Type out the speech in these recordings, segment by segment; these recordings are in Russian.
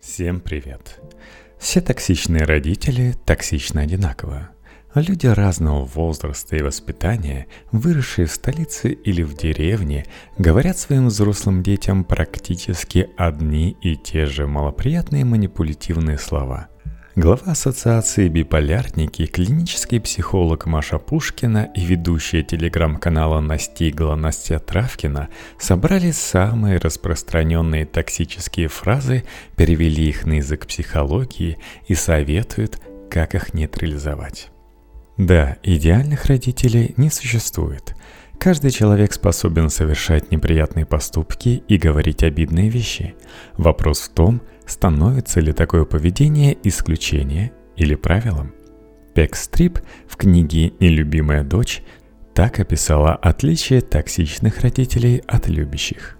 Всем привет! Все токсичные родители токсичны одинаково. Люди разного возраста и воспитания, выросшие в столице или в деревне, говорят своим взрослым детям практически одни и те же малоприятные манипулятивные слова – Глава Ассоциации биполярники, клинический психолог Маша Пушкина и ведущая телеграм-канала «Настигла» Настя Травкина собрали самые распространенные токсические фразы, перевели их на язык психологии и советуют, как их нейтрализовать. Да, идеальных родителей не существует. Каждый человек способен совершать неприятные поступки и говорить обидные вещи. Вопрос в том, Становится ли такое поведение исключением или правилом? Пек Стрип в книге «Нелюбимая дочь» так описала отличие токсичных родителей от любящих.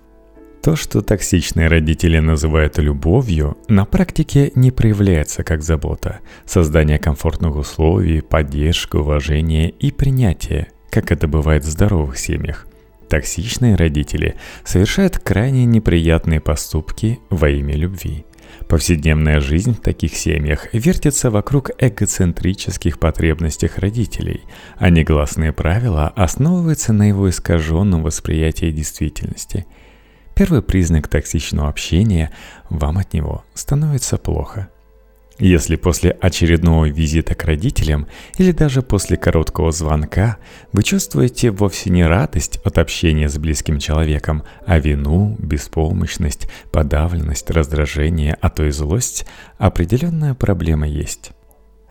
То, что токсичные родители называют любовью, на практике не проявляется как забота, создание комфортных условий, поддержка, уважение и принятие, как это бывает в здоровых семьях. Токсичные родители совершают крайне неприятные поступки во имя любви – Повседневная жизнь в таких семьях вертится вокруг эгоцентрических потребностей родителей, а негласные правила основываются на его искаженном восприятии действительности. Первый признак токсичного общения – вам от него становится плохо – если после очередного визита к родителям или даже после короткого звонка вы чувствуете вовсе не радость от общения с близким человеком, а вину, беспомощность, подавленность, раздражение, а то и злость, определенная проблема есть.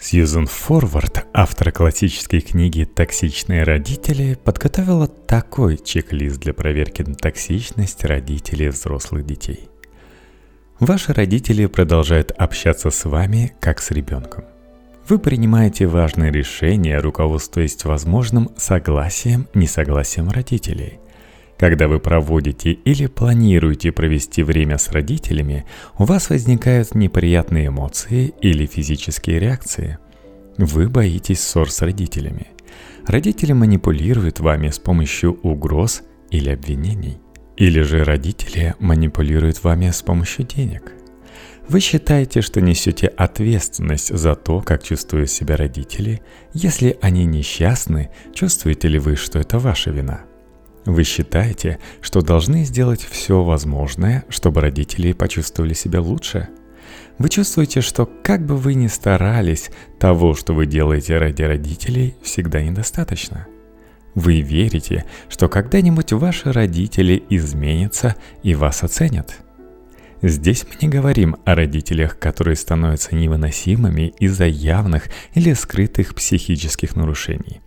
Сьюзен Форвард, автор классической книги «Токсичные родители», подготовила такой чек-лист для проверки на токсичность родителей взрослых детей – Ваши родители продолжают общаться с вами как с ребенком. Вы принимаете важные решения, руководствуясь возможным согласием, несогласием родителей. Когда вы проводите или планируете провести время с родителями, у вас возникают неприятные эмоции или физические реакции. Вы боитесь ссор с родителями. Родители манипулируют вами с помощью угроз или обвинений – или же родители манипулируют вами с помощью денег. Вы считаете, что несете ответственность за то, как чувствуют себя родители. Если они несчастны, чувствуете ли вы, что это ваша вина? Вы считаете, что должны сделать все возможное, чтобы родители почувствовали себя лучше? Вы чувствуете, что как бы вы ни старались, того, что вы делаете ради родителей, всегда недостаточно – вы верите, что когда-нибудь ваши родители изменятся и вас оценят. Здесь мы не говорим о родителях, которые становятся невыносимыми из-за явных или скрытых психических нарушений.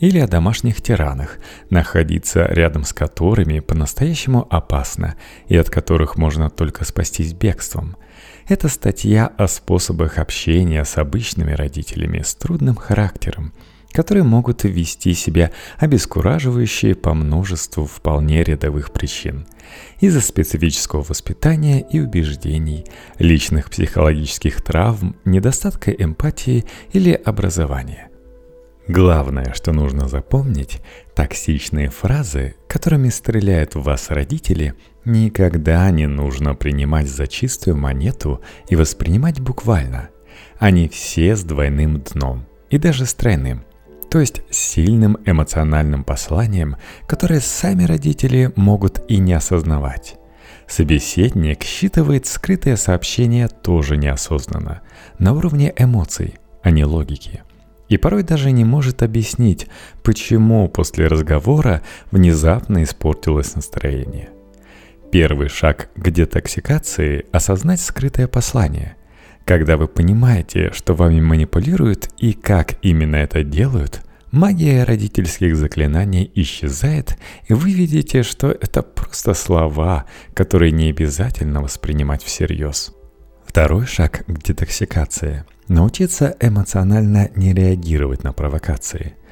Или о домашних тиранах, находиться рядом с которыми по-настоящему опасно и от которых можно только спастись бегством. Это статья о способах общения с обычными родителями с трудным характером – которые могут вести себя обескураживающие по множеству вполне рядовых причин. Из-за специфического воспитания и убеждений, личных психологических травм, недостатка эмпатии или образования. Главное, что нужно запомнить, токсичные фразы, которыми стреляют в вас родители, никогда не нужно принимать за чистую монету и воспринимать буквально. Они все с двойным дном и даже с тройным – то есть сильным эмоциональным посланием, которое сами родители могут и не осознавать. Собеседник считывает скрытое сообщение тоже неосознанно, на уровне эмоций, а не логики. И порой даже не может объяснить, почему после разговора внезапно испортилось настроение. Первый шаг к детоксикации – осознать скрытое послание – когда вы понимаете, что вами манипулируют и как именно это делают, магия родительских заклинаний исчезает, и вы видите, что это просто слова, которые не обязательно воспринимать всерьез. Второй шаг к детоксикации – научиться эмоционально не реагировать на провокации –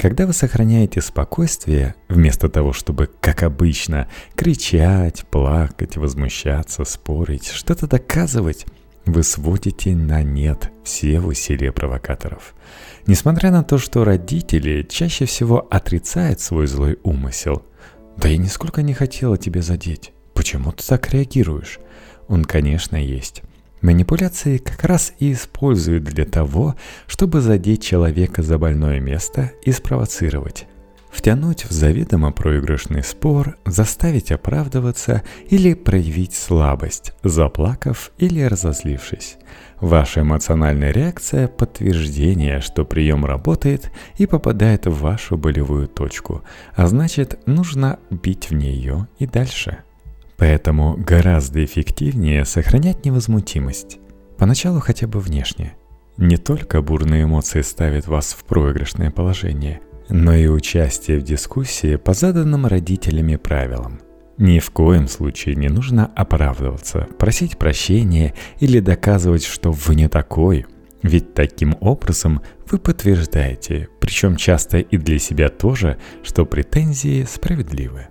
когда вы сохраняете спокойствие, вместо того, чтобы, как обычно, кричать, плакать, возмущаться, спорить, что-то доказывать, вы сводите на нет все усилия провокаторов. Несмотря на то, что родители чаще всего отрицают свой злой умысел. «Да я нисколько не хотела тебя задеть. Почему ты так реагируешь?» Он, конечно, есть. Манипуляции как раз и используют для того, чтобы задеть человека за больное место и спровоцировать. Втянуть в заведомо проигрышный спор, заставить оправдываться или проявить слабость, заплакав или разозлившись. Ваша эмоциональная реакция – подтверждение, что прием работает и попадает в вашу болевую точку, а значит, нужно бить в нее и дальше – Поэтому гораздо эффективнее сохранять невозмутимость. Поначалу хотя бы внешне. Не только бурные эмоции ставят вас в проигрышное положение, но и участие в дискуссии по заданным родителями правилам. Ни в коем случае не нужно оправдываться, просить прощения или доказывать, что вы не такой. Ведь таким образом вы подтверждаете, причем часто и для себя тоже, что претензии справедливы.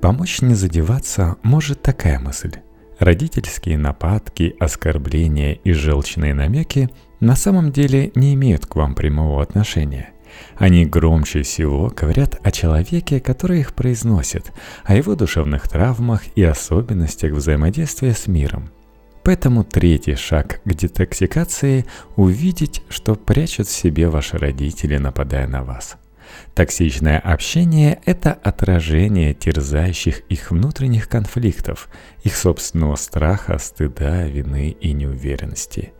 Помочь не задеваться может такая мысль. Родительские нападки, оскорбления и желчные намеки на самом деле не имеют к вам прямого отношения. Они громче всего говорят о человеке, который их произносит, о его душевных травмах и особенностях взаимодействия с миром. Поэтому третий шаг к детоксикации – увидеть, что прячут в себе ваши родители, нападая на вас – Токсичное общение – это отражение терзающих их внутренних конфликтов, их собственного страха, стыда, вины и неуверенности.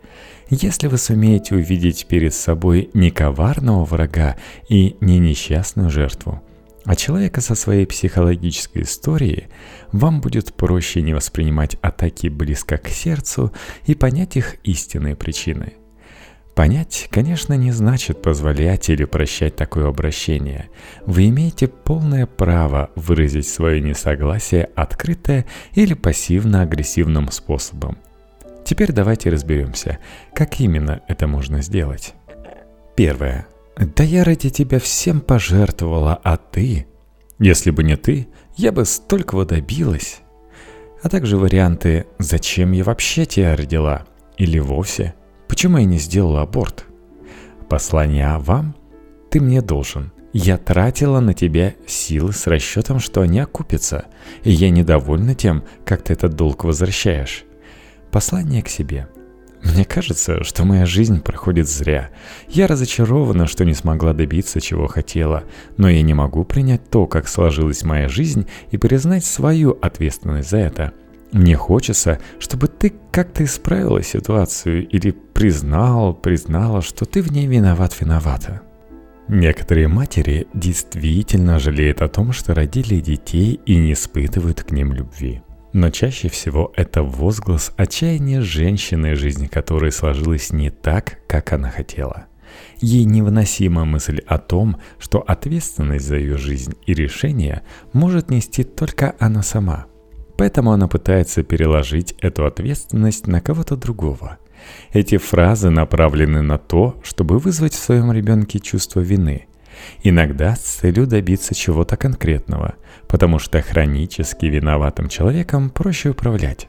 Если вы сумеете увидеть перед собой не коварного врага и не несчастную жертву, а человека со своей психологической историей, вам будет проще не воспринимать атаки близко к сердцу и понять их истинные причины – Понять, конечно, не значит позволять или прощать такое обращение. Вы имеете полное право выразить свое несогласие открыто или пассивно-агрессивным способом. Теперь давайте разберемся, как именно это можно сделать. Первое. Да я ради тебя всем пожертвовала, а ты? Если бы не ты, я бы столького добилась. А также варианты «Зачем я вообще тебя родила?» или «Вовсе?» Почему я не сделала аборт? Послание вам ты мне должен. Я тратила на тебя силы с расчетом, что они окупятся, и я недовольна тем, как ты этот долг возвращаешь. Послание к себе. Мне кажется, что моя жизнь проходит зря. Я разочарована, что не смогла добиться, чего хотела, но я не могу принять то, как сложилась моя жизнь, и признать свою ответственность за это – мне хочется, чтобы ты как-то исправила ситуацию или признал, признала, что ты в ней виноват-виновата. Некоторые матери действительно жалеют о том, что родили детей и не испытывают к ним любви. Но чаще всего это возглас отчаяния женщины, жизнь которой сложилась не так, как она хотела. Ей невыносима мысль о том, что ответственность за ее жизнь и решения может нести только она сама – Поэтому она пытается переложить эту ответственность на кого-то другого. Эти фразы направлены на то, чтобы вызвать в своем ребенке чувство вины. Иногда с целью добиться чего-то конкретного, потому что хронически виноватым человеком проще управлять.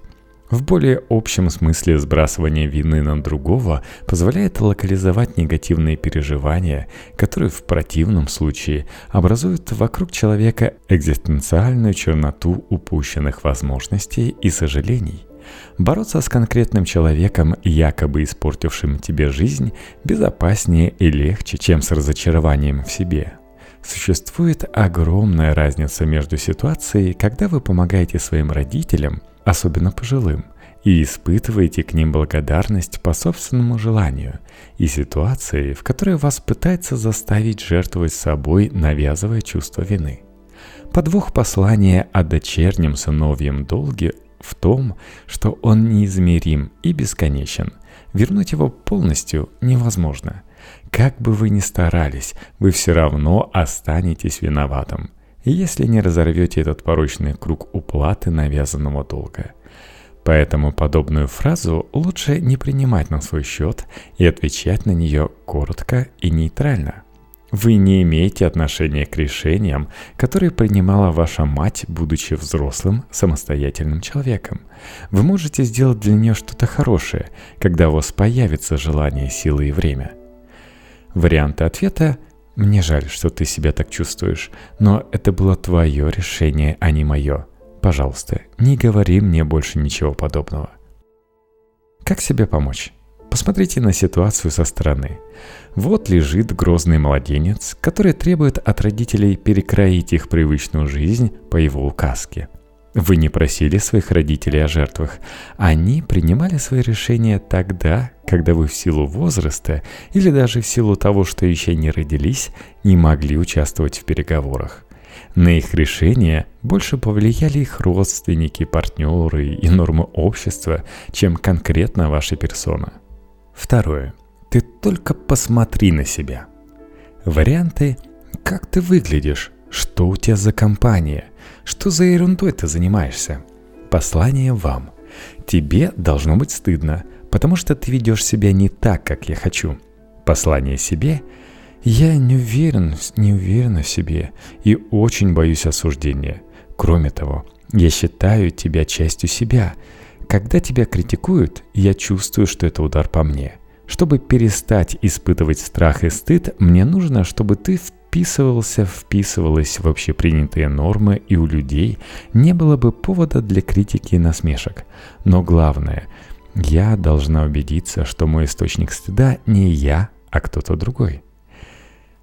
В более общем смысле сбрасывание вины на другого позволяет локализовать негативные переживания, которые в противном случае образуют вокруг человека экзистенциальную черноту упущенных возможностей и сожалений. Бороться с конкретным человеком, якобы испортившим тебе жизнь, безопаснее и легче, чем с разочарованием в себе. Существует огромная разница между ситуацией, когда вы помогаете своим родителям – особенно пожилым, и испытываете к ним благодарность по собственному желанию, и ситуации, в которой вас пытается заставить жертвовать собой, навязывая чувство вины. Подвох послания о дочернем сыновьем долге в том, что он неизмерим и бесконечен. Вернуть его полностью невозможно. Как бы вы ни старались, вы все равно останетесь виноватым если не разорвете этот порочный круг уплаты навязанного долга. Поэтому подобную фразу лучше не принимать на свой счет и отвечать на нее коротко и нейтрально. Вы не имеете отношения к решениям, которые принимала ваша мать, будучи взрослым, самостоятельным человеком. Вы можете сделать для нее что-то хорошее, когда у вас появится желание, силы и время. Варианты ответа мне жаль, что ты себя так чувствуешь, но это было твое решение, а не мое. Пожалуйста, не говори мне больше ничего подобного. Как себе помочь? Посмотрите на ситуацию со стороны. Вот лежит грозный младенец, который требует от родителей перекроить их привычную жизнь по его указке. Вы не просили своих родителей о жертвах. Они принимали свои решения тогда, когда вы в силу возраста или даже в силу того, что еще не родились, не могли участвовать в переговорах. На их решения больше повлияли их родственники, партнеры и нормы общества, чем конкретно ваша персона. Второе. Ты только посмотри на себя. Варианты «Как ты выглядишь?» «Что у тебя за компания?» «Что за ерундой ты занимаешься?» Послание вам. Тебе должно быть стыдно, потому что ты ведешь себя не так, как я хочу. Послание себе – я не уверен, не уверен в себе и очень боюсь осуждения. Кроме того, я считаю тебя частью себя. Когда тебя критикуют, я чувствую, что это удар по мне. Чтобы перестать испытывать страх и стыд, мне нужно, чтобы ты вписывался, вписывалась в общепринятые нормы, и у людей не было бы повода для критики и насмешек. Но главное, я должна убедиться, что мой источник стыда не я, а кто-то другой.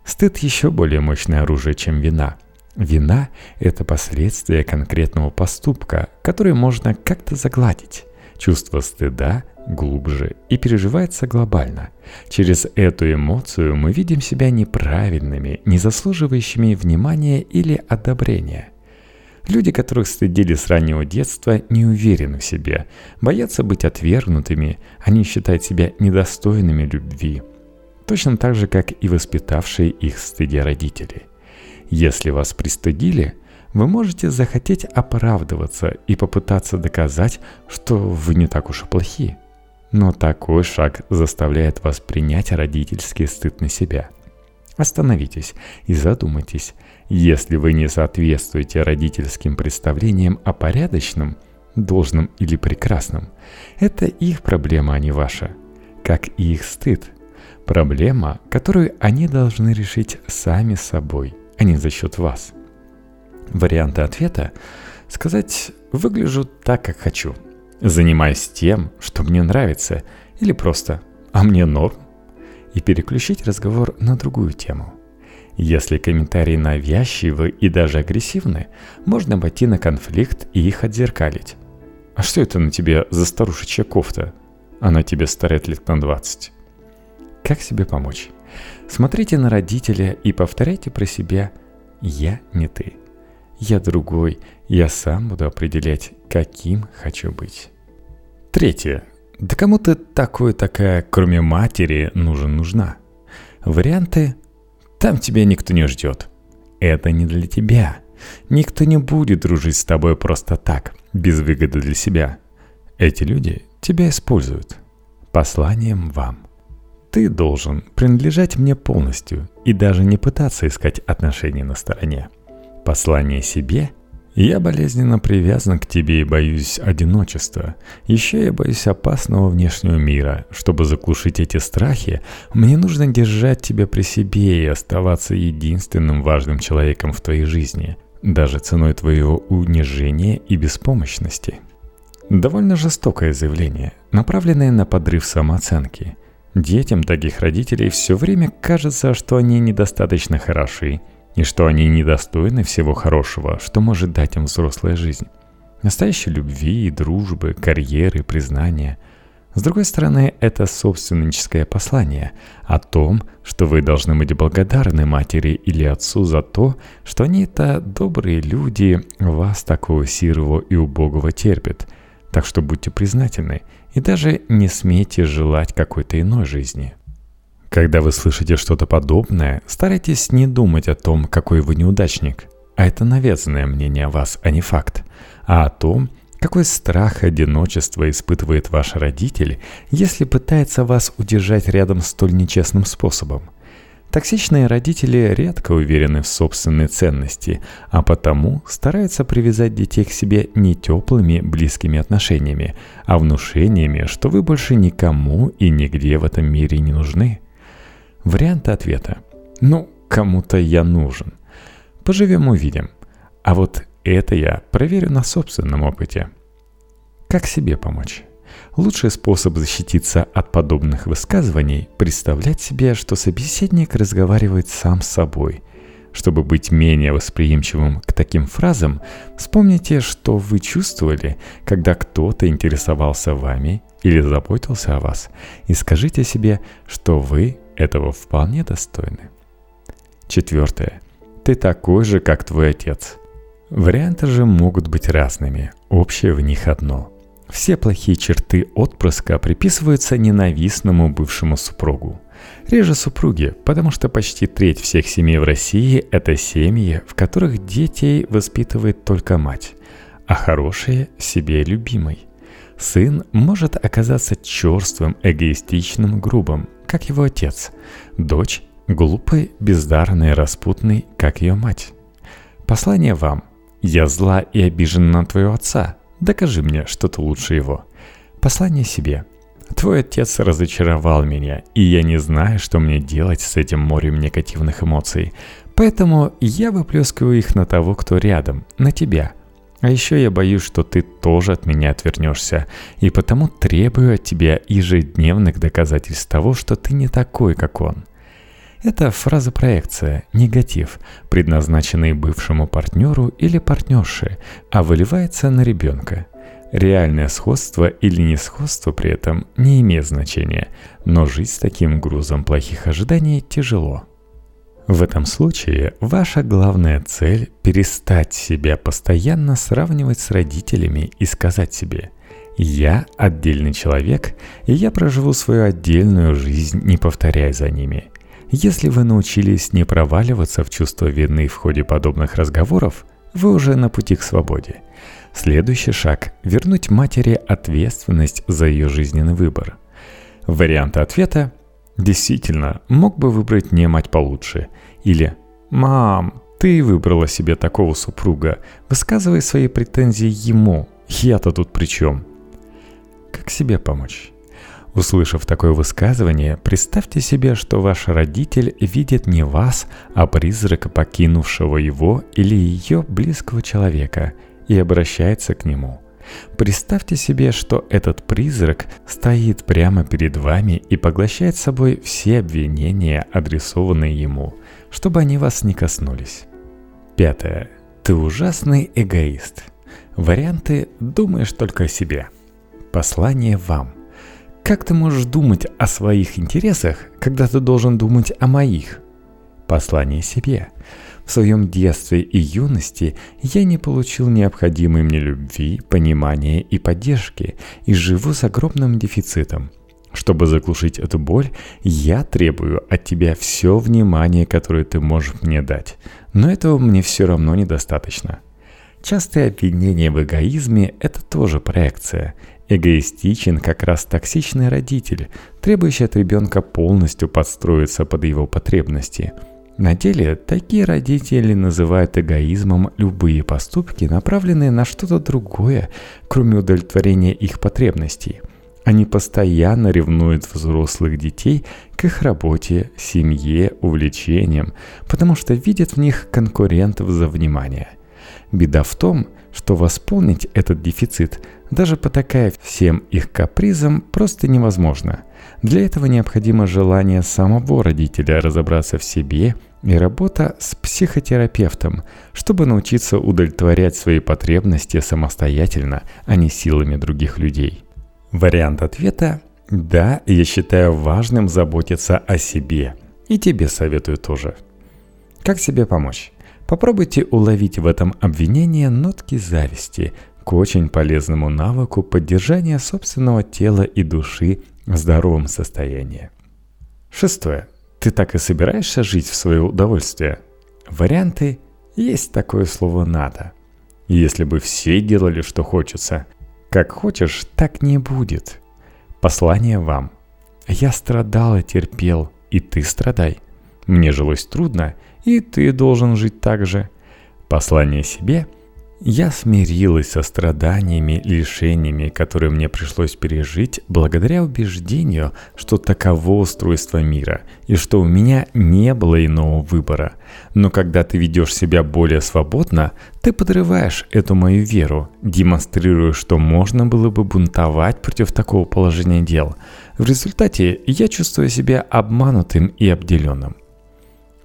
Стыд еще более мощное оружие, чем вина. Вина – это последствие конкретного поступка, который можно как-то загладить. Чувство стыда глубже и переживается глобально. Через эту эмоцию мы видим себя неправильными, не заслуживающими внимания или одобрения. Люди, которых стыдили с раннего детства, не уверены в себе, боятся быть отвергнутыми, они считают себя недостойными любви – точно так же, как и воспитавшие их стыде родители. Если вас пристыдили, вы можете захотеть оправдываться и попытаться доказать, что вы не так уж и плохи. Но такой шаг заставляет вас принять родительский стыд на себя. Остановитесь и задумайтесь, если вы не соответствуете родительским представлениям о порядочном, должном или прекрасном, это их проблема, а не ваша, как и их стыд – Проблема, которую они должны решить сами собой, а не за счет вас. Варианты ответа – сказать «выгляжу так, как хочу», «занимаюсь тем, что мне нравится» или просто «а мне норм» и переключить разговор на другую тему. Если комментарии навязчивы и даже агрессивны, можно пойти на конфликт и их отзеркалить. «А что это на тебе за старушечья кофта? Она тебе старает лет на 20. Как себе помочь? Смотрите на родителя и повторяйте про себя «Я не ты». Я другой, я сам буду определять, каким хочу быть. Третье. Да кому ты такой такая, кроме матери, нужен-нужна? Варианты «Там тебя никто не ждет». Это не для тебя. Никто не будет дружить с тобой просто так, без выгоды для себя. Эти люди тебя используют. Посланием вам – ты должен принадлежать мне полностью и даже не пытаться искать отношения на стороне. Послание себе я болезненно привязан к тебе и боюсь одиночества. Еще я боюсь опасного внешнего мира. Чтобы заглушить эти страхи, мне нужно держать тебя при себе и оставаться единственным важным человеком в твоей жизни, даже ценой твоего унижения и беспомощности. Довольно жестокое заявление, направленное на подрыв самооценки – Детям таких родителей все время кажется, что они недостаточно хороши, и что они недостойны всего хорошего, что может дать им взрослая жизнь. Настоящей любви, дружбы, карьеры, признания. С другой стороны, это собственническое послание о том, что вы должны быть благодарны матери или отцу за то, что они это добрые люди, вас такого сирого и убогого терпят. Так что будьте признательны – и даже не смейте желать какой-то иной жизни. Когда вы слышите что-то подобное, старайтесь не думать о том, какой вы неудачник, а это навязанное мнение о вас, а не факт, а о том, какой страх одиночества испытывает ваш родитель, если пытается вас удержать рядом столь нечестным способом. Токсичные родители редко уверены в собственной ценности, а потому стараются привязать детей к себе не теплыми близкими отношениями, а внушениями, что вы больше никому и нигде в этом мире не нужны. Варианты ответа. Ну, кому-то я нужен. Поживем увидим. А вот это я проверю на собственном опыте. Как себе помочь? Лучший способ защититься от подобных высказываний – представлять себе, что собеседник разговаривает сам с собой. Чтобы быть менее восприимчивым к таким фразам, вспомните, что вы чувствовали, когда кто-то интересовался вами или заботился о вас, и скажите себе, что вы этого вполне достойны. Четвертое. Ты такой же, как твой отец. Варианты же могут быть разными, общее в них одно. Все плохие черты отпрыска приписываются ненавистному бывшему супругу. Реже супруги, потому что почти треть всех семей в России – это семьи, в которых детей воспитывает только мать, а хорошие – себе любимой. Сын может оказаться черствым, эгоистичным, грубым, как его отец. Дочь – глупой, бездарной, распутной, как ее мать. Послание вам. Я зла и обижен на твоего отца. Докажи мне, что ты лучше его. Послание себе. Твой отец разочаровал меня, и я не знаю, что мне делать с этим морем негативных эмоций. Поэтому я выплескиваю их на того, кто рядом, на тебя – а еще я боюсь, что ты тоже от меня отвернешься, и потому требую от тебя ежедневных доказательств того, что ты не такой, как он. Это фраза-проекция, негатив, предназначенный бывшему партнеру или партнерше, а выливается на ребенка. Реальное сходство или несходство при этом не имеет значения, но жить с таким грузом плохих ожиданий тяжело – в этом случае ваша главная цель – перестать себя постоянно сравнивать с родителями и сказать себе «Я отдельный человек, и я проживу свою отдельную жизнь, не повторяя за ними». Если вы научились не проваливаться в чувство вины в ходе подобных разговоров, вы уже на пути к свободе. Следующий шаг – вернуть матери ответственность за ее жизненный выбор. Варианты ответа Действительно, мог бы выбрать не мать получше. Или «Мам, ты выбрала себе такого супруга, высказывай свои претензии ему, я-то тут при чем?» Как себе помочь? Услышав такое высказывание, представьте себе, что ваш родитель видит не вас, а призрака покинувшего его или ее близкого человека и обращается к нему. Представьте себе, что этот призрак стоит прямо перед вами и поглощает собой все обвинения, адресованные ему, чтобы они вас не коснулись. Пятое. Ты ужасный эгоист. Варианты «думаешь только о себе». Послание вам. Как ты можешь думать о своих интересах, когда ты должен думать о моих? Послание себе. В своем детстве и юности я не получил необходимой мне любви, понимания и поддержки и живу с огромным дефицитом. Чтобы заглушить эту боль, я требую от тебя все внимание, которое ты можешь мне дать. Но этого мне все равно недостаточно. Частые обвинения в эгоизме – это тоже проекция. Эгоистичен как раз токсичный родитель, требующий от ребенка полностью подстроиться под его потребности – на деле такие родители называют эгоизмом любые поступки, направленные на что-то другое, кроме удовлетворения их потребностей. Они постоянно ревнуют взрослых детей к их работе, семье, увлечениям, потому что видят в них конкурентов за внимание. Беда в том, что восполнить этот дефицит, даже потакая всем их капризам, просто невозможно – для этого необходимо желание самого родителя разобраться в себе и работа с психотерапевтом, чтобы научиться удовлетворять свои потребности самостоятельно, а не силами других людей. Вариант ответа – да, я считаю важным заботиться о себе. И тебе советую тоже. Как себе помочь? Попробуйте уловить в этом обвинении нотки зависти к очень полезному навыку поддержания собственного тела и души в здоровом состоянии. Шестое. Ты так и собираешься жить в свое удовольствие? Варианты есть такое слово «надо». Если бы все делали, что хочется, как хочешь, так не будет. Послание вам. Я страдал и терпел, и ты страдай. Мне жилось трудно, и ты должен жить так же. Послание себе. Я смирилась со страданиями лишениями, которые мне пришлось пережить, благодаря убеждению, что таково устройство мира, и что у меня не было иного выбора. Но когда ты ведешь себя более свободно, ты подрываешь эту мою веру, демонстрируя, что можно было бы бунтовать против такого положения дел. В результате я чувствую себя обманутым и обделенным.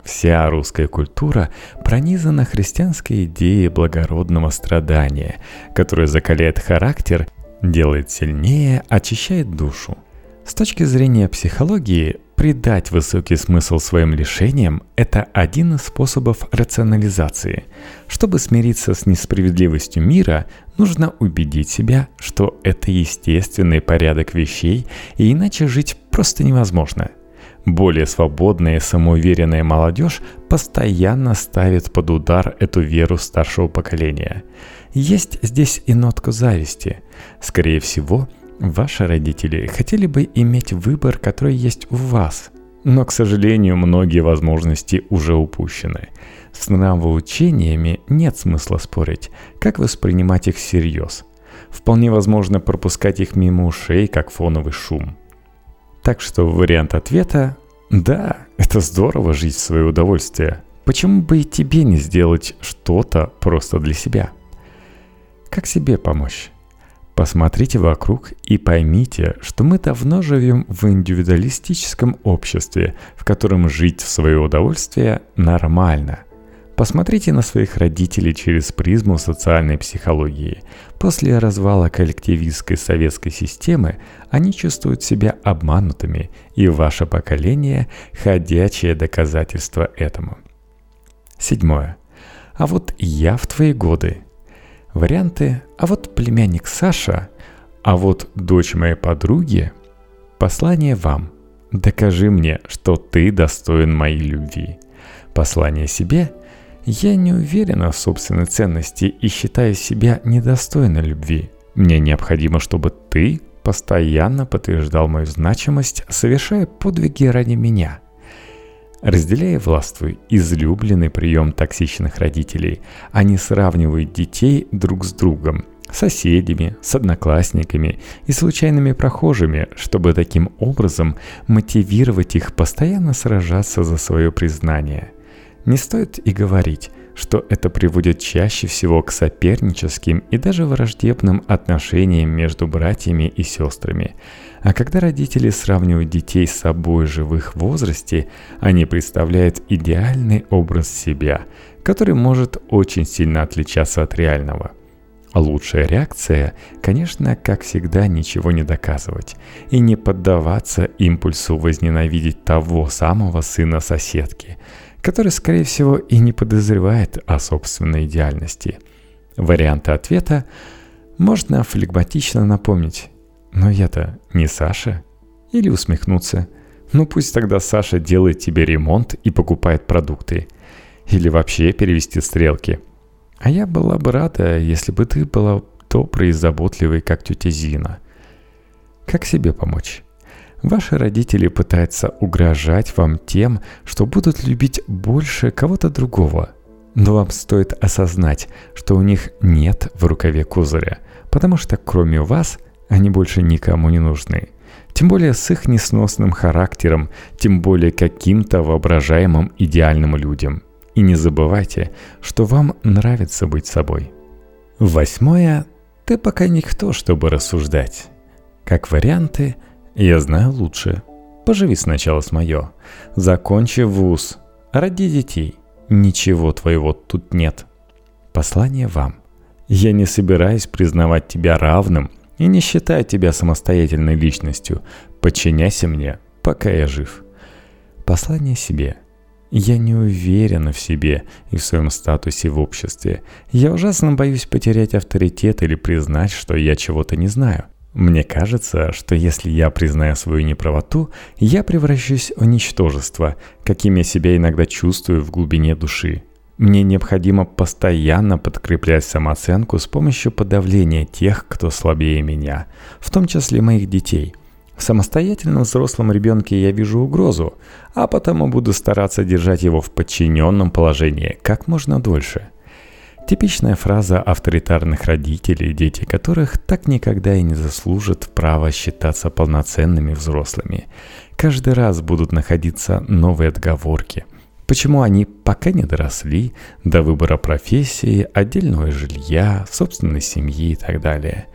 Вся русская культура пронизана христианской идеей благородного страдания, которое закаляет характер, делает сильнее, очищает душу. С точки зрения психологии, придать высокий смысл своим лишениям – это один из способов рационализации. Чтобы смириться с несправедливостью мира, нужно убедить себя, что это естественный порядок вещей, и иначе жить просто невозможно – более свободная и самоуверенная молодежь постоянно ставит под удар эту веру старшего поколения. Есть здесь и нотка зависти. Скорее всего, ваши родители хотели бы иметь выбор, который есть у вас. Но, к сожалению, многие возможности уже упущены. С нравоучениями нет смысла спорить, как воспринимать их всерьез. Вполне возможно пропускать их мимо ушей, как фоновый шум – так что вариант ответа – да, это здорово жить в свое удовольствие. Почему бы и тебе не сделать что-то просто для себя? Как себе помочь? Посмотрите вокруг и поймите, что мы давно живем в индивидуалистическом обществе, в котором жить в свое удовольствие нормально – Посмотрите на своих родителей через призму социальной психологии. После развала коллективистской советской системы они чувствуют себя обманутыми, и ваше поколение – ходячее доказательство этому. Седьмое. А вот я в твои годы. Варианты «А вот племянник Саша», «А вот дочь моей подруги». Послание вам. Докажи мне, что ты достоин моей любви. Послание себе – я не уверена в собственной ценности и считаю себя недостойной любви. Мне необходимо, чтобы ты постоянно подтверждал мою значимость, совершая подвиги ради меня. Разделяя властвуй излюбленный прием токсичных родителей. Они сравнивают детей друг с другом, соседями, с одноклассниками и случайными прохожими, чтобы таким образом мотивировать их постоянно сражаться за свое признание – не стоит и говорить, что это приводит чаще всего к соперническим и даже враждебным отношениям между братьями и сестрами. А когда родители сравнивают детей с собой же в их возрасте, они представляют идеальный образ себя, который может очень сильно отличаться от реального. Лучшая реакция, конечно, как всегда, ничего не доказывать и не поддаваться импульсу возненавидеть того самого сына соседки – который, скорее всего, и не подозревает о собственной идеальности. Варианты ответа можно флегматично напомнить. Но я-то не Саша. Или усмехнуться. Ну пусть тогда Саша делает тебе ремонт и покупает продукты. Или вообще перевести стрелки. А я была бы рада, если бы ты была доброй и заботливой, как тетя Зина. Как себе помочь? Ваши родители пытаются угрожать вам тем, что будут любить больше кого-то другого. Но вам стоит осознать, что у них нет в рукаве козыря, потому что кроме вас они больше никому не нужны. Тем более с их несносным характером, тем более каким-то воображаемым идеальным людям. И не забывайте, что вам нравится быть собой. Восьмое. Ты пока никто, чтобы рассуждать. Как варианты – я знаю лучше. Поживи сначала с мое. Закончи вуз. Роди детей. Ничего твоего тут нет. Послание вам. Я не собираюсь признавать тебя равным и не считаю тебя самостоятельной личностью. Подчиняйся мне, пока я жив. Послание себе. Я не уверена в себе и в своем статусе в обществе. Я ужасно боюсь потерять авторитет или признать, что я чего-то не знаю. Мне кажется, что если я признаю свою неправоту, я превращусь в ничтожество, каким я себя иногда чувствую в глубине души. Мне необходимо постоянно подкреплять самооценку с помощью подавления тех, кто слабее меня, в том числе моих детей. В самостоятельном взрослом ребенке я вижу угрозу, а потому буду стараться держать его в подчиненном положении как можно дольше – Типичная фраза авторитарных родителей, дети которых так никогда и не заслужат права считаться полноценными взрослыми. Каждый раз будут находиться новые отговорки. Почему они пока не доросли до выбора профессии, отдельного жилья, собственной семьи и так далее.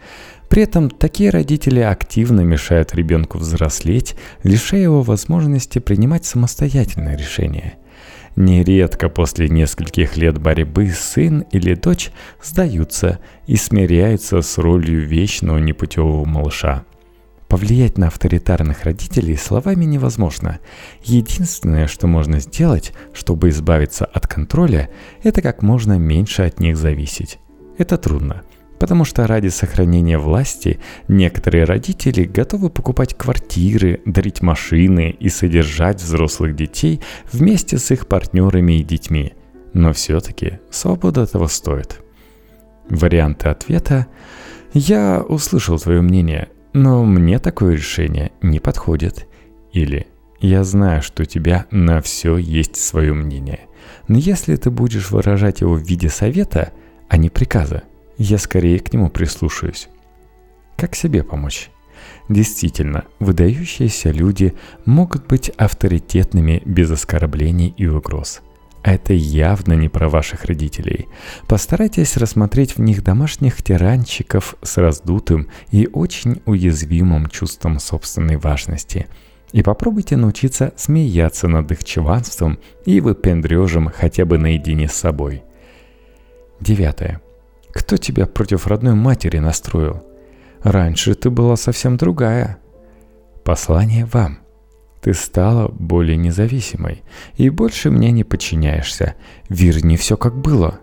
При этом такие родители активно мешают ребенку взрослеть, лишая его возможности принимать самостоятельные решения – Нередко после нескольких лет борьбы сын или дочь сдаются и смиряются с ролью вечного непутевого малыша. Повлиять на авторитарных родителей словами невозможно. Единственное, что можно сделать, чтобы избавиться от контроля, это как можно меньше от них зависеть. Это трудно – Потому что ради сохранения власти некоторые родители готовы покупать квартиры, дарить машины и содержать взрослых детей вместе с их партнерами и детьми. Но все-таки свобода этого стоит. Варианты ответа «Я услышал твое мнение, но мне такое решение не подходит». Или «Я знаю, что у тебя на все есть свое мнение, но если ты будешь выражать его в виде совета, а не приказа, я скорее к нему прислушаюсь. Как себе помочь? Действительно, выдающиеся люди могут быть авторитетными без оскорблений и угроз. А это явно не про ваших родителей. Постарайтесь рассмотреть в них домашних тиранчиков с раздутым и очень уязвимым чувством собственной важности. И попробуйте научиться смеяться над их чванством и выпендрежем хотя бы наедине с собой. Девятое. Кто тебя против родной матери настроил? Раньше ты была совсем другая. Послание вам. Ты стала более независимой и больше мне не подчиняешься. Верни все как было.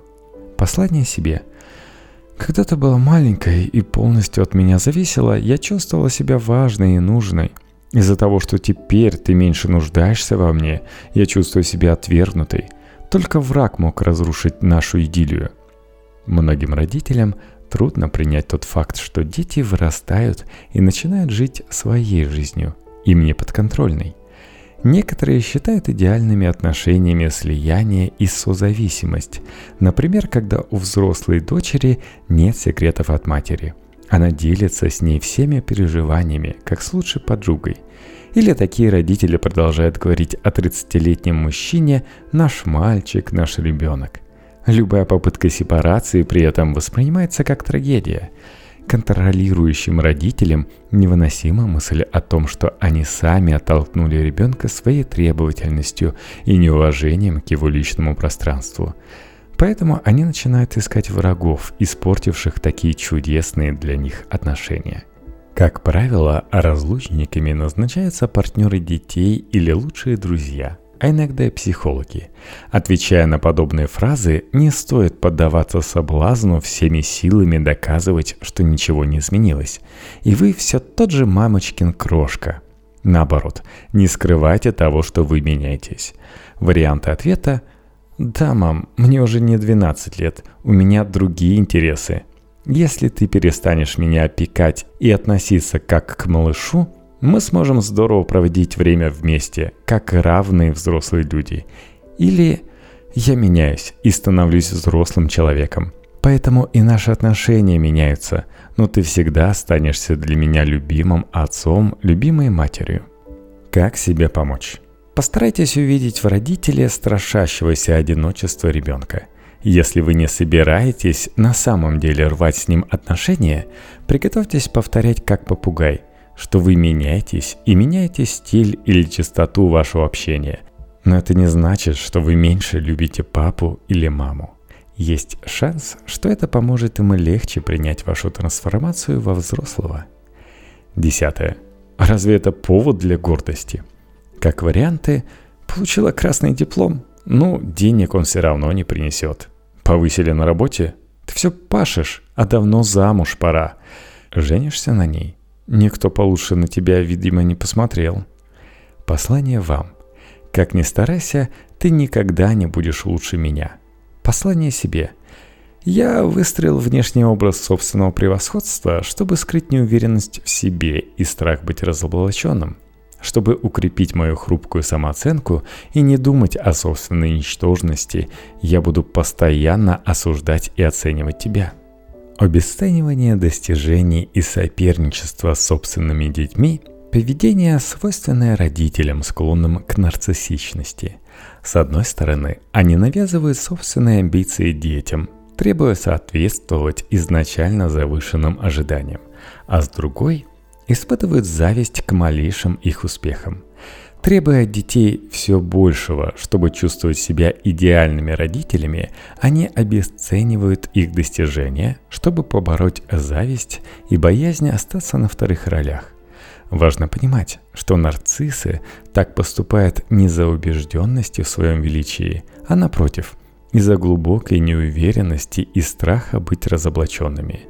Послание себе. Когда ты была маленькой и полностью от меня зависела, я чувствовала себя важной и нужной. Из-за того, что теперь ты меньше нуждаешься во мне, я чувствую себя отвергнутой. Только враг мог разрушить нашу идиллию. Многим родителям трудно принять тот факт, что дети вырастают и начинают жить своей жизнью, им не подконтрольной. Некоторые считают идеальными отношениями слияние и созависимость. Например, когда у взрослой дочери нет секретов от матери. Она делится с ней всеми переживаниями, как с лучшей подругой. Или такие родители продолжают говорить о 30-летнем мужчине «наш мальчик, наш ребенок». Любая попытка сепарации при этом воспринимается как трагедия. Контролирующим родителям невыносима мысль о том, что они сами оттолкнули ребенка своей требовательностью и неуважением к его личному пространству. Поэтому они начинают искать врагов, испортивших такие чудесные для них отношения. Как правило, разлучниками назначаются партнеры детей или лучшие друзья – а иногда и психологи. Отвечая на подобные фразы, не стоит поддаваться соблазну всеми силами доказывать, что ничего не изменилось. И вы все тот же мамочкин крошка. Наоборот, не скрывайте того, что вы меняетесь. Варианты ответа «Да, мам, мне уже не 12 лет, у меня другие интересы». Если ты перестанешь меня опекать и относиться как к малышу, мы сможем здорово проводить время вместе, как равные взрослые люди. Или я меняюсь и становлюсь взрослым человеком. Поэтому и наши отношения меняются, но ты всегда останешься для меня любимым отцом, любимой матерью. Как себе помочь? Постарайтесь увидеть в родителе страшащегося одиночества ребенка. Если вы не собираетесь на самом деле рвать с ним отношения, приготовьтесь повторять как попугай – что вы меняетесь и меняете стиль или частоту вашего общения. Но это не значит, что вы меньше любите папу или маму. Есть шанс, что это поможет ему легче принять вашу трансформацию во взрослого. Десятое. Разве это повод для гордости? Как варианты, получила красный диплом, ну, денег он все равно не принесет. Повысили на работе? Ты все пашешь, а давно замуж пора. Женишься на ней? Никто получше на тебя, видимо, не посмотрел. Послание вам. Как ни старайся, ты никогда не будешь лучше меня. Послание себе. Я выстроил внешний образ собственного превосходства, чтобы скрыть неуверенность в себе и страх быть разоблаченным. Чтобы укрепить мою хрупкую самооценку и не думать о собственной ничтожности, я буду постоянно осуждать и оценивать тебя. Обесценивание достижений и соперничество с собственными детьми – поведение, свойственное родителям, склонным к нарциссичности. С одной стороны, они навязывают собственные амбиции детям, требуя соответствовать изначально завышенным ожиданиям, а с другой – испытывают зависть к малейшим их успехам. Требуя от детей все большего, чтобы чувствовать себя идеальными родителями, они обесценивают их достижения, чтобы побороть зависть и боязнь остаться на вторых ролях. Важно понимать, что нарциссы так поступают не за убежденностью в своем величии, а напротив, из-за глубокой неуверенности и страха быть разоблаченными.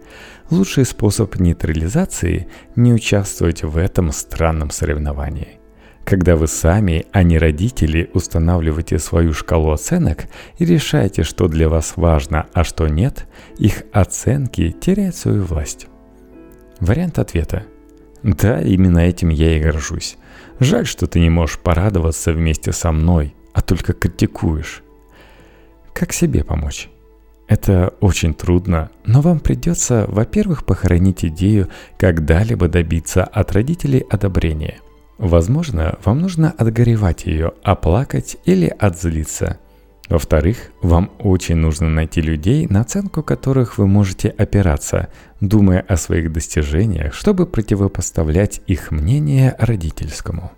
Лучший способ нейтрализации – не участвовать в этом странном соревновании. Когда вы сами, а не родители, устанавливаете свою шкалу оценок и решаете, что для вас важно, а что нет, их оценки теряют свою власть. Вариант ответа. Да, именно этим я и горжусь. Жаль, что ты не можешь порадоваться вместе со мной, а только критикуешь. Как себе помочь? Это очень трудно, но вам придется, во-первых, похоронить идею когда-либо добиться от родителей одобрения. Возможно, вам нужно отгоревать ее, оплакать или отзлиться. Во-вторых, вам очень нужно найти людей, на оценку которых вы можете опираться, думая о своих достижениях, чтобы противопоставлять их мнение родительскому.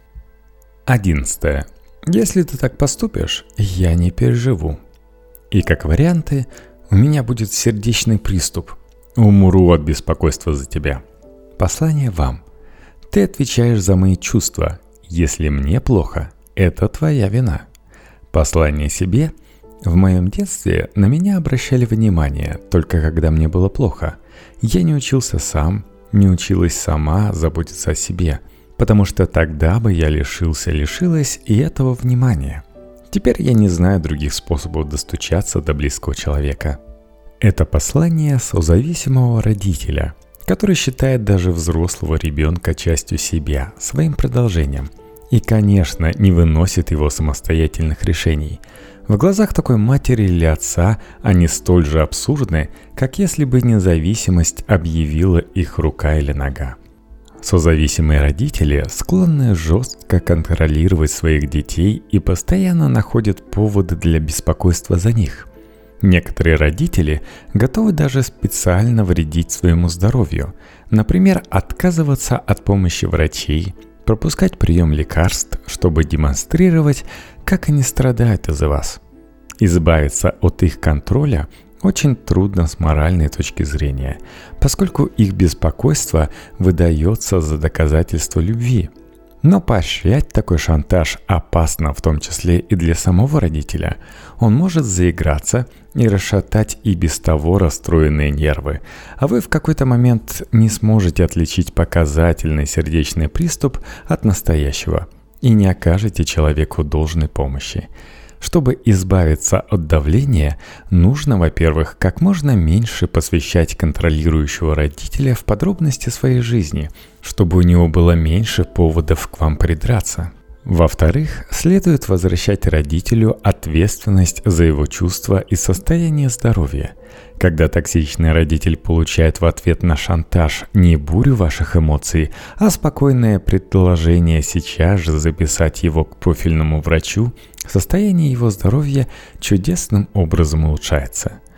Одиннадцатое. Если ты так поступишь, я не переживу. И как варианты, у меня будет сердечный приступ. Умру от беспокойства за тебя. Послание вам. Ты отвечаешь за мои чувства. Если мне плохо, это твоя вина. Послание себе. В моем детстве на меня обращали внимание только когда мне было плохо. Я не учился сам, не училась сама заботиться о себе, потому что тогда бы я лишился, лишилась и этого внимания – Теперь я не знаю других способов достучаться до близкого человека. Это послание созависимого родителя, который считает даже взрослого ребенка частью себя, своим продолжением. И, конечно, не выносит его самостоятельных решений. В глазах такой матери или отца они столь же абсурдны, как если бы независимость объявила их рука или нога. Созависимые родители склонны жестко контролировать своих детей и постоянно находят поводы для беспокойства за них. Некоторые родители готовы даже специально вредить своему здоровью, например, отказываться от помощи врачей, пропускать прием лекарств, чтобы демонстрировать, как они страдают из-за вас. Избавиться от их контроля очень трудно с моральной точки зрения, поскольку их беспокойство выдается за доказательство любви. Но поощрять такой шантаж опасно, в том числе и для самого родителя. Он может заиграться и расшатать и без того расстроенные нервы, а вы в какой-то момент не сможете отличить показательный сердечный приступ от настоящего и не окажете человеку должной помощи. Чтобы избавиться от давления, нужно, во-первых, как можно меньше посвящать контролирующего родителя в подробности своей жизни, чтобы у него было меньше поводов к вам придраться. Во-вторых, следует возвращать родителю ответственность за его чувства и состояние здоровья. Когда токсичный родитель получает в ответ на шантаж не бурю ваших эмоций, а спокойное предложение сейчас же записать его к профильному врачу, состояние его здоровья чудесным образом улучшается –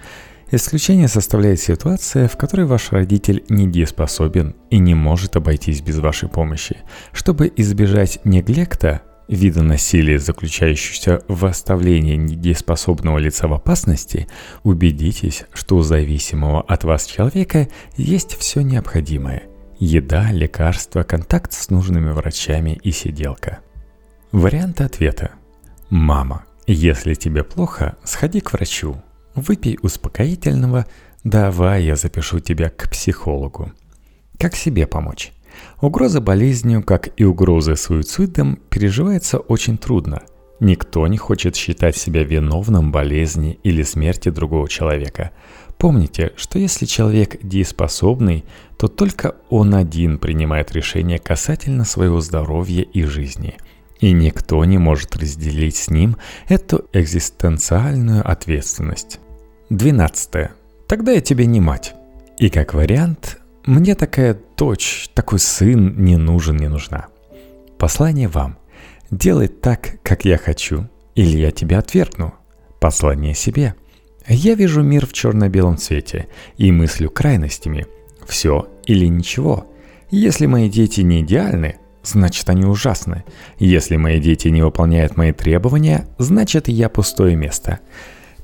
Исключение составляет ситуация, в которой ваш родитель недееспособен и не может обойтись без вашей помощи. Чтобы избежать неглекта, вида насилия, заключающегося в оставлении недееспособного лица в опасности, убедитесь, что у зависимого от вас человека есть все необходимое. Еда, лекарства, контакт с нужными врачами и сиделка. Варианты ответа. Мама, если тебе плохо, сходи к врачу. Выпей успокоительного, давай я запишу тебя к психологу. Как себе помочь? Угроза болезнью, как и угроза суицидом, переживается очень трудно. Никто не хочет считать себя виновным болезни или смерти другого человека. Помните, что если человек дееспособный, то только он один принимает решения касательно своего здоровья и жизни. И никто не может разделить с ним эту экзистенциальную ответственность. 12. Тогда я тебе не мать. И как вариант, мне такая дочь, такой сын не нужен, не нужна. Послание вам. Делай так, как я хочу, или я тебя отвергну. Послание себе. Я вижу мир в черно-белом цвете и мыслю крайностями. Все или ничего. Если мои дети не идеальны, значит они ужасны. Если мои дети не выполняют мои требования, значит я пустое место.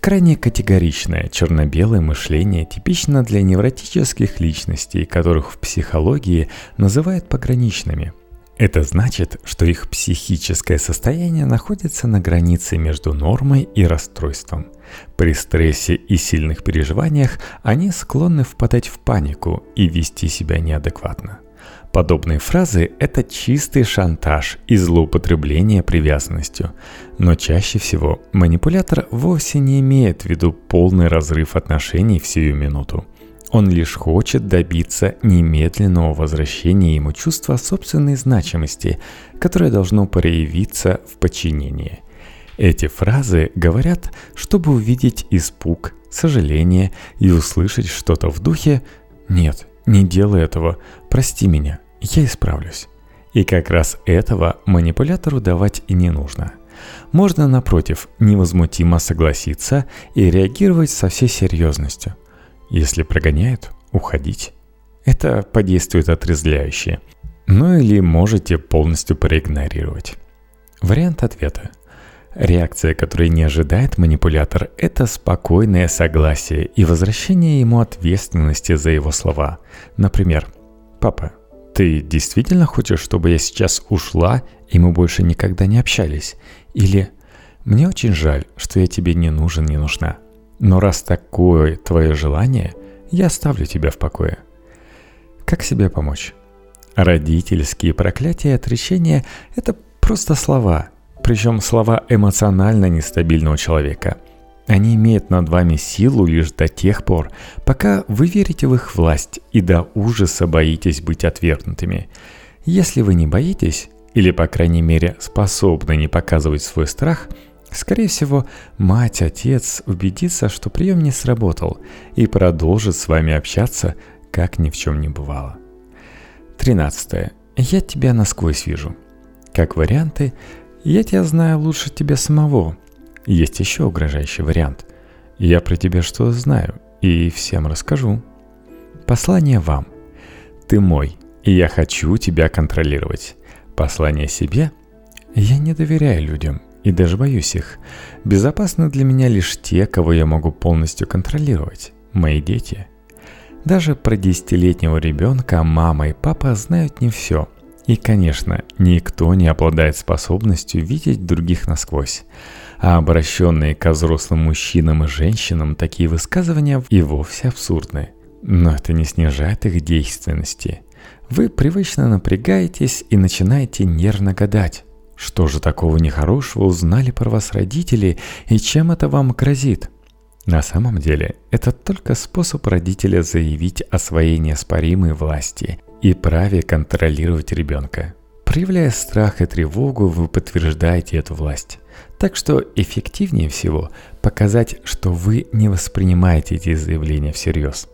Крайне категоричное черно-белое мышление типично для невротических личностей, которых в психологии называют пограничными. Это значит, что их психическое состояние находится на границе между нормой и расстройством. При стрессе и сильных переживаниях они склонны впадать в панику и вести себя неадекватно. Подобные фразы – это чистый шантаж и злоупотребление привязанностью. Но чаще всего манипулятор вовсе не имеет в виду полный разрыв отношений в сию минуту. Он лишь хочет добиться немедленного возвращения ему чувства собственной значимости, которое должно проявиться в подчинении. Эти фразы говорят, чтобы увидеть испуг, сожаление и услышать что-то в духе «Нет, не делай этого, прости меня, я исправлюсь. И как раз этого манипулятору давать и не нужно. Можно, напротив, невозмутимо согласиться и реагировать со всей серьезностью. Если прогоняют, уходить. Это подействует отрезвляюще. Ну или можете полностью проигнорировать. Вариант ответа. Реакция, которой не ожидает манипулятор, это спокойное согласие и возвращение ему ответственности за его слова. Например, «Папа, ты действительно хочешь, чтобы я сейчас ушла, и мы больше никогда не общались? Или «Мне очень жаль, что я тебе не нужен, не нужна. Но раз такое твое желание, я оставлю тебя в покое». Как себе помочь? Родительские проклятия и отречения – это просто слова – причем слова эмоционально нестабильного человека. Они имеют над вами силу лишь до тех пор, пока вы верите в их власть и до ужаса боитесь быть отвергнутыми. Если вы не боитесь, или по крайней мере способны не показывать свой страх, скорее всего, мать, отец убедится, что прием не сработал и продолжит с вами общаться, как ни в чем не бывало. 13. Я тебя насквозь вижу. Как варианты, я тебя знаю лучше тебя самого. Есть еще угрожающий вариант. Я про тебя что знаю и всем расскажу. Послание вам. Ты мой, и я хочу тебя контролировать. Послание себе. Я не доверяю людям и даже боюсь их. Безопасны для меня лишь те, кого я могу полностью контролировать. Мои дети. Даже про десятилетнего ребенка мама и папа знают не все – и, конечно, никто не обладает способностью видеть других насквозь. А обращенные к взрослым мужчинам и женщинам такие высказывания и вовсе абсурдны. Но это не снижает их действенности. Вы привычно напрягаетесь и начинаете нервно гадать. Что же такого нехорошего узнали про вас родители и чем это вам грозит? На самом деле, это только способ родителя заявить о своей неоспоримой власти и праве контролировать ребенка. Проявляя страх и тревогу, вы подтверждаете эту власть. Так что эффективнее всего показать, что вы не воспринимаете эти заявления всерьез.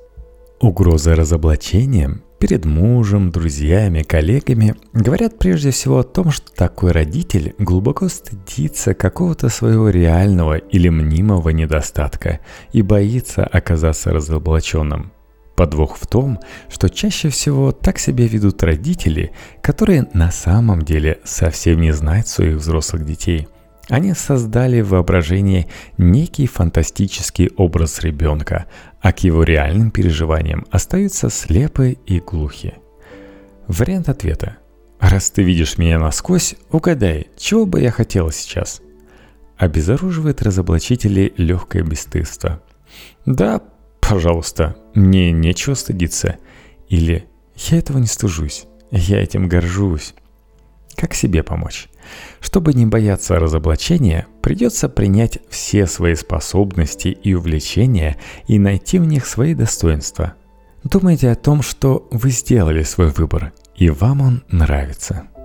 Угроза разоблачением перед мужем, друзьями, коллегами говорят прежде всего о том, что такой родитель глубоко стыдится какого-то своего реального или мнимого недостатка и боится оказаться разоблаченным. Подвох в том, что чаще всего так себя ведут родители, которые на самом деле совсем не знают своих взрослых детей. Они создали в воображении некий фантастический образ ребенка, а к его реальным переживаниям остаются слепы и глухи. Вариант ответа. Раз ты видишь меня насквозь, угадай, чего бы я хотела сейчас? Обезоруживает разоблачители легкое бесстыдство. Да, Пожалуйста, мне нечего стыдиться. Или я этого не стыжусь, я этим горжусь. Как себе помочь? Чтобы не бояться разоблачения, придется принять все свои способности и увлечения и найти в них свои достоинства. Думайте о том, что вы сделали свой выбор, и вам он нравится –